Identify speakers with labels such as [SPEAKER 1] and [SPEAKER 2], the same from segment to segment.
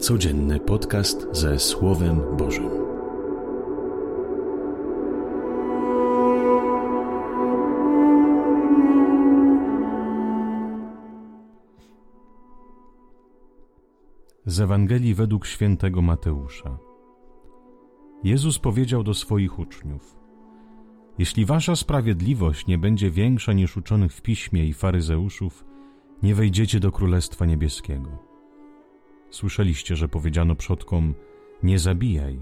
[SPEAKER 1] Codzienny podcast ze Słowem Bożym. Z Ewangelii według świętego Mateusza. Jezus powiedział do swoich uczniów: Jeśli wasza sprawiedliwość nie będzie większa niż uczonych w piśmie i faryzeuszów, nie wejdziecie do Królestwa Niebieskiego. Słyszeliście, że powiedziano przodkom: Nie zabijaj,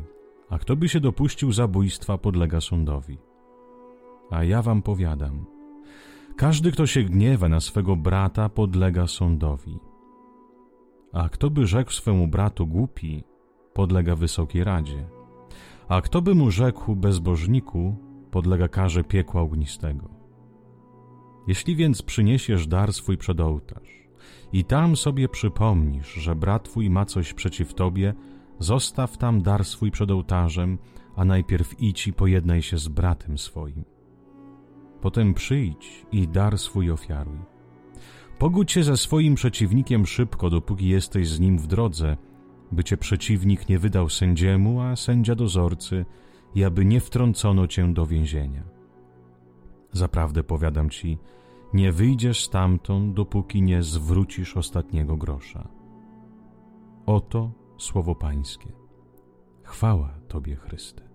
[SPEAKER 1] a kto by się dopuścił zabójstwa, podlega sądowi. A ja wam powiadam: każdy, kto się gniewa na swego brata, podlega sądowi. A kto by rzekł swemu bratu głupi, podlega wysokiej radzie. A kto by mu rzekł bezbożniku, podlega karze piekła ognistego. Jeśli więc przyniesiesz dar swój przed ołtarz, i tam sobie przypomnisz, że brat twój ma coś przeciw tobie, zostaw tam dar swój przed ołtarzem, a najpierw idź i pojednaj się z bratem swoim. Potem przyjdź i dar swój ofiaruj. Pogódź się ze swoim przeciwnikiem szybko, dopóki jesteś z nim w drodze, by cię przeciwnik nie wydał sędziemu, a sędzia dozorcy, i aby nie wtrącono cię do więzienia. Zaprawdę powiadam ci, nie wyjdziesz stamtąd, dopóki nie zwrócisz ostatniego grosza. Oto słowo Pańskie. Chwała Tobie, Chryste.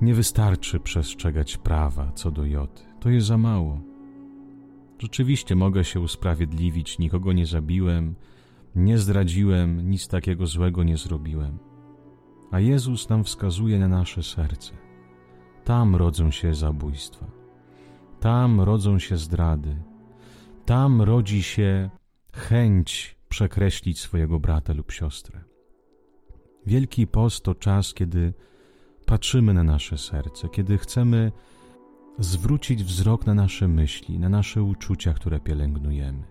[SPEAKER 1] Nie wystarczy przestrzegać prawa co do joty. To jest za mało. Rzeczywiście mogę się usprawiedliwić, nikogo nie zabiłem, nie zdradziłem, nic takiego złego nie zrobiłem. A Jezus nam wskazuje na nasze serce. Tam rodzą się zabójstwa. Tam rodzą się zdrady. Tam rodzi się chęć przekreślić swojego brata lub siostrę. Wielki post to czas, kiedy patrzymy na nasze serce, kiedy chcemy zwrócić wzrok na nasze myśli, na nasze uczucia, które pielęgnujemy.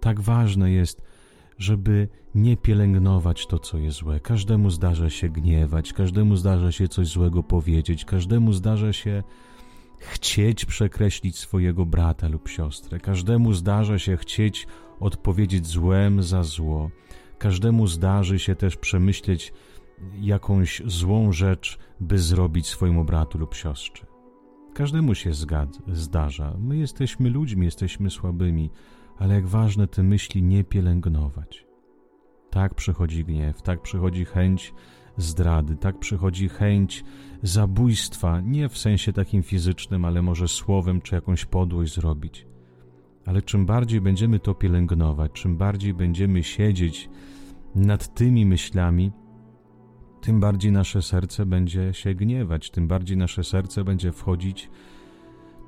[SPEAKER 1] Tak ważne jest, żeby nie pielęgnować to, co jest złe. Każdemu zdarza się gniewać, każdemu zdarza się coś złego powiedzieć, każdemu zdarza się chcieć przekreślić swojego brata lub siostrę. Każdemu zdarza się chcieć odpowiedzieć złem za zło. Każdemu zdarzy się też przemyśleć jakąś złą rzecz, by zrobić swojemu bratu lub siostrze. Każdemu się zgad, zdarza. My jesteśmy ludźmi, jesteśmy słabymi, ale jak ważne te myśli nie pielęgnować. Tak przychodzi gniew, tak przychodzi chęć zdrady, tak przychodzi chęć zabójstwa, nie w sensie takim fizycznym, ale może słowem czy jakąś podłość zrobić. Ale czym bardziej będziemy to pielęgnować, czym bardziej będziemy siedzieć nad tymi myślami, tym bardziej nasze serce będzie się gniewać, tym bardziej nasze serce będzie wchodzić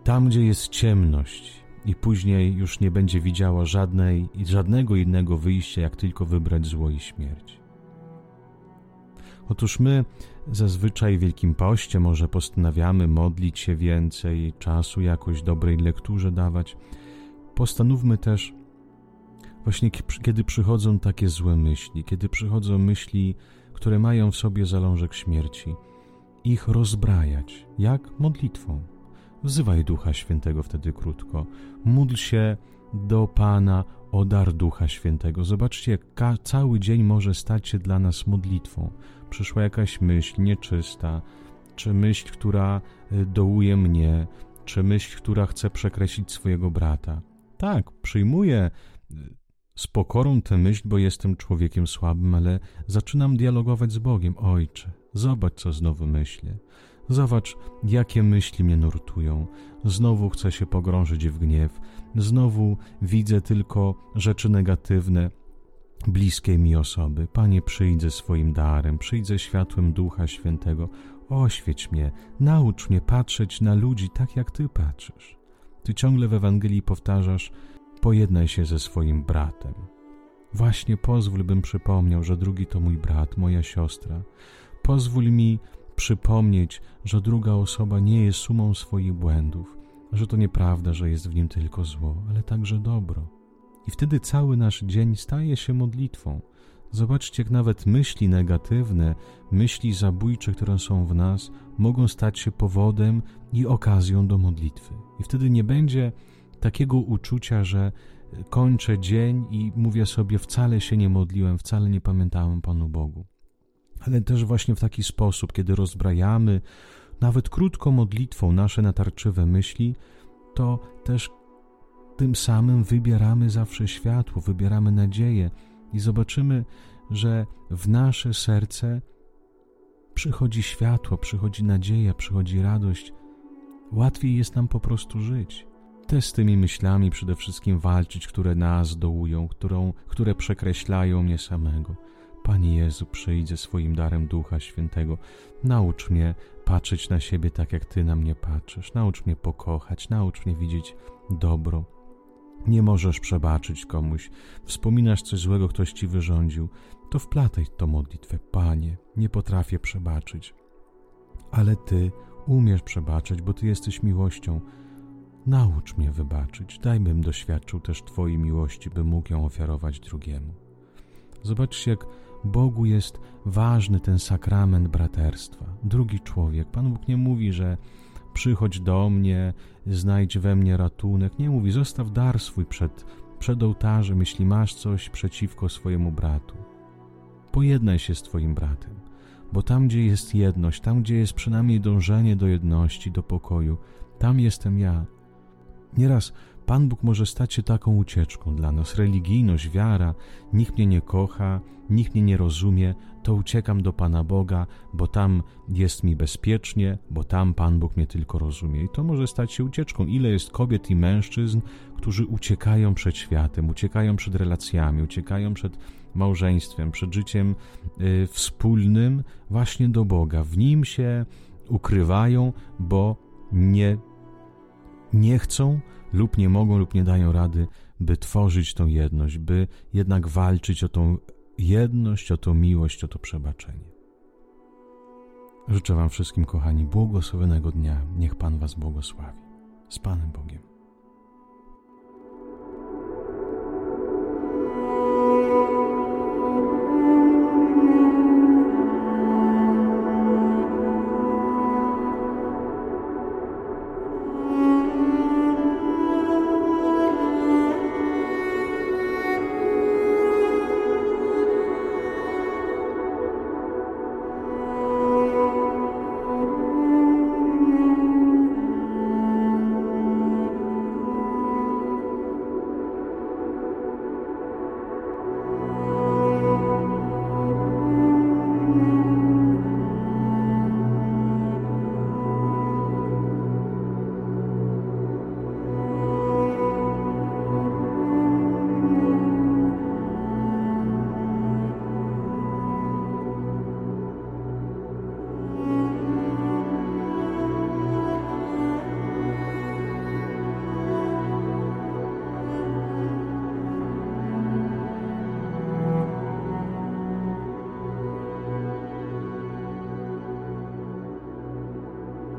[SPEAKER 1] tam, gdzie jest ciemność, i później już nie będzie widziała żadnej żadnego innego wyjścia, jak tylko wybrać zło i śmierć. Otóż my zazwyczaj Wielkim Poście może postanawiamy modlić się więcej, czasu jakoś dobrej lekturze dawać. Postanówmy też właśnie kiedy przychodzą takie złe myśli, kiedy przychodzą myśli, które mają w sobie zalążek śmierci, ich rozbrajać, jak modlitwą. Wzywaj Ducha Świętego wtedy krótko. Módl się do Pana o dar Ducha Świętego. Zobaczcie, cały dzień może stać się dla nas modlitwą. Przyszła jakaś myśl nieczysta, czy myśl, która y, dołuje mnie, czy myśl, która chce przekreślić swojego brata. Tak, przyjmuję y, z pokorą tę myśl, bo jestem człowiekiem słabym, ale zaczynam dialogować z Bogiem. Ojcze, zobacz, co znowu myślę. Zobacz, jakie myśli mnie nurtują. Znowu chcę się pogrążyć w gniew. Znowu widzę tylko rzeczy negatywne bliskiej mi osoby. Panie, przyjdź ze swoim darem, przyjdź ze światłem Ducha Świętego. Oświeć mnie, naucz mnie patrzeć na ludzi tak, jak Ty patrzysz. Ty ciągle w Ewangelii powtarzasz, pojednaj się ze swoim bratem. Właśnie pozwól, bym przypomniał, że drugi to mój brat, moja siostra. Pozwól mi przypomnieć, że druga osoba nie jest sumą swoich błędów, że to nieprawda, że jest w nim tylko zło, ale także dobro. I wtedy cały nasz dzień staje się modlitwą. Zobaczcie, jak nawet myśli negatywne, myśli zabójcze, które są w nas, mogą stać się powodem i okazją do modlitwy. I wtedy nie będzie takiego uczucia, że kończę dzień i mówię sobie, wcale się nie modliłem, wcale nie pamiętałem Panu Bogu. Ale też właśnie w taki sposób, kiedy rozbrajamy nawet krótką modlitwą nasze natarczywe myśli, to też tym samym wybieramy zawsze światło, wybieramy nadzieję i zobaczymy, że w nasze serce przychodzi światło, przychodzi nadzieja, przychodzi radość. Łatwiej jest nam po prostu żyć. Te z tymi myślami przede wszystkim walczyć, które nas dołują, którą, które przekreślają mnie samego. Panie Jezu, przyjdź ze swoim darem Ducha Świętego. Naucz mnie patrzeć na siebie tak, jak Ty na mnie patrzysz. Naucz mnie pokochać, naucz mnie widzieć dobro. Nie możesz przebaczyć komuś. Wspominasz coś złego, ktoś Ci wyrządził. To wplataj to modlitwę. Panie, nie potrafię przebaczyć. Ale Ty umiesz przebaczyć, bo Ty jesteś miłością. Naucz mnie wybaczyć. Daj bym doświadczył też Twojej miłości, by mógł ją ofiarować drugiemu. Zobaczcie, jak Bogu jest ważny ten sakrament braterstwa. Drugi człowiek. Pan Bóg nie mówi, że przychodź do mnie, znajdź we mnie ratunek. Nie mówi, zostaw dar swój przed, przed ołtarzem, jeśli masz coś przeciwko swojemu bratu. Pojednaj się z Twoim bratem, bo tam, gdzie jest jedność, tam, gdzie jest przynajmniej dążenie do jedności, do pokoju, tam jestem ja. Nieraz Pan Bóg może stać się taką ucieczką dla nas. Religijność, wiara, nikt mnie nie kocha, nikt mnie nie rozumie, to uciekam do Pana Boga, bo tam jest mi bezpiecznie, bo tam Pan Bóg mnie tylko rozumie. I to może stać się ucieczką. Ile jest kobiet i mężczyzn, którzy uciekają przed światem, uciekają przed relacjami, uciekają przed małżeństwem, przed życiem y, wspólnym właśnie do Boga. W nim się ukrywają, bo nie, nie chcą lub nie mogą lub nie dają rady, by tworzyć tą jedność, by jednak walczyć o tą jedność, o tą miłość, o to przebaczenie. Życzę Wam wszystkim, kochani, błogosławionego dnia. Niech Pan Was błogosławi. Z Panem Bogiem.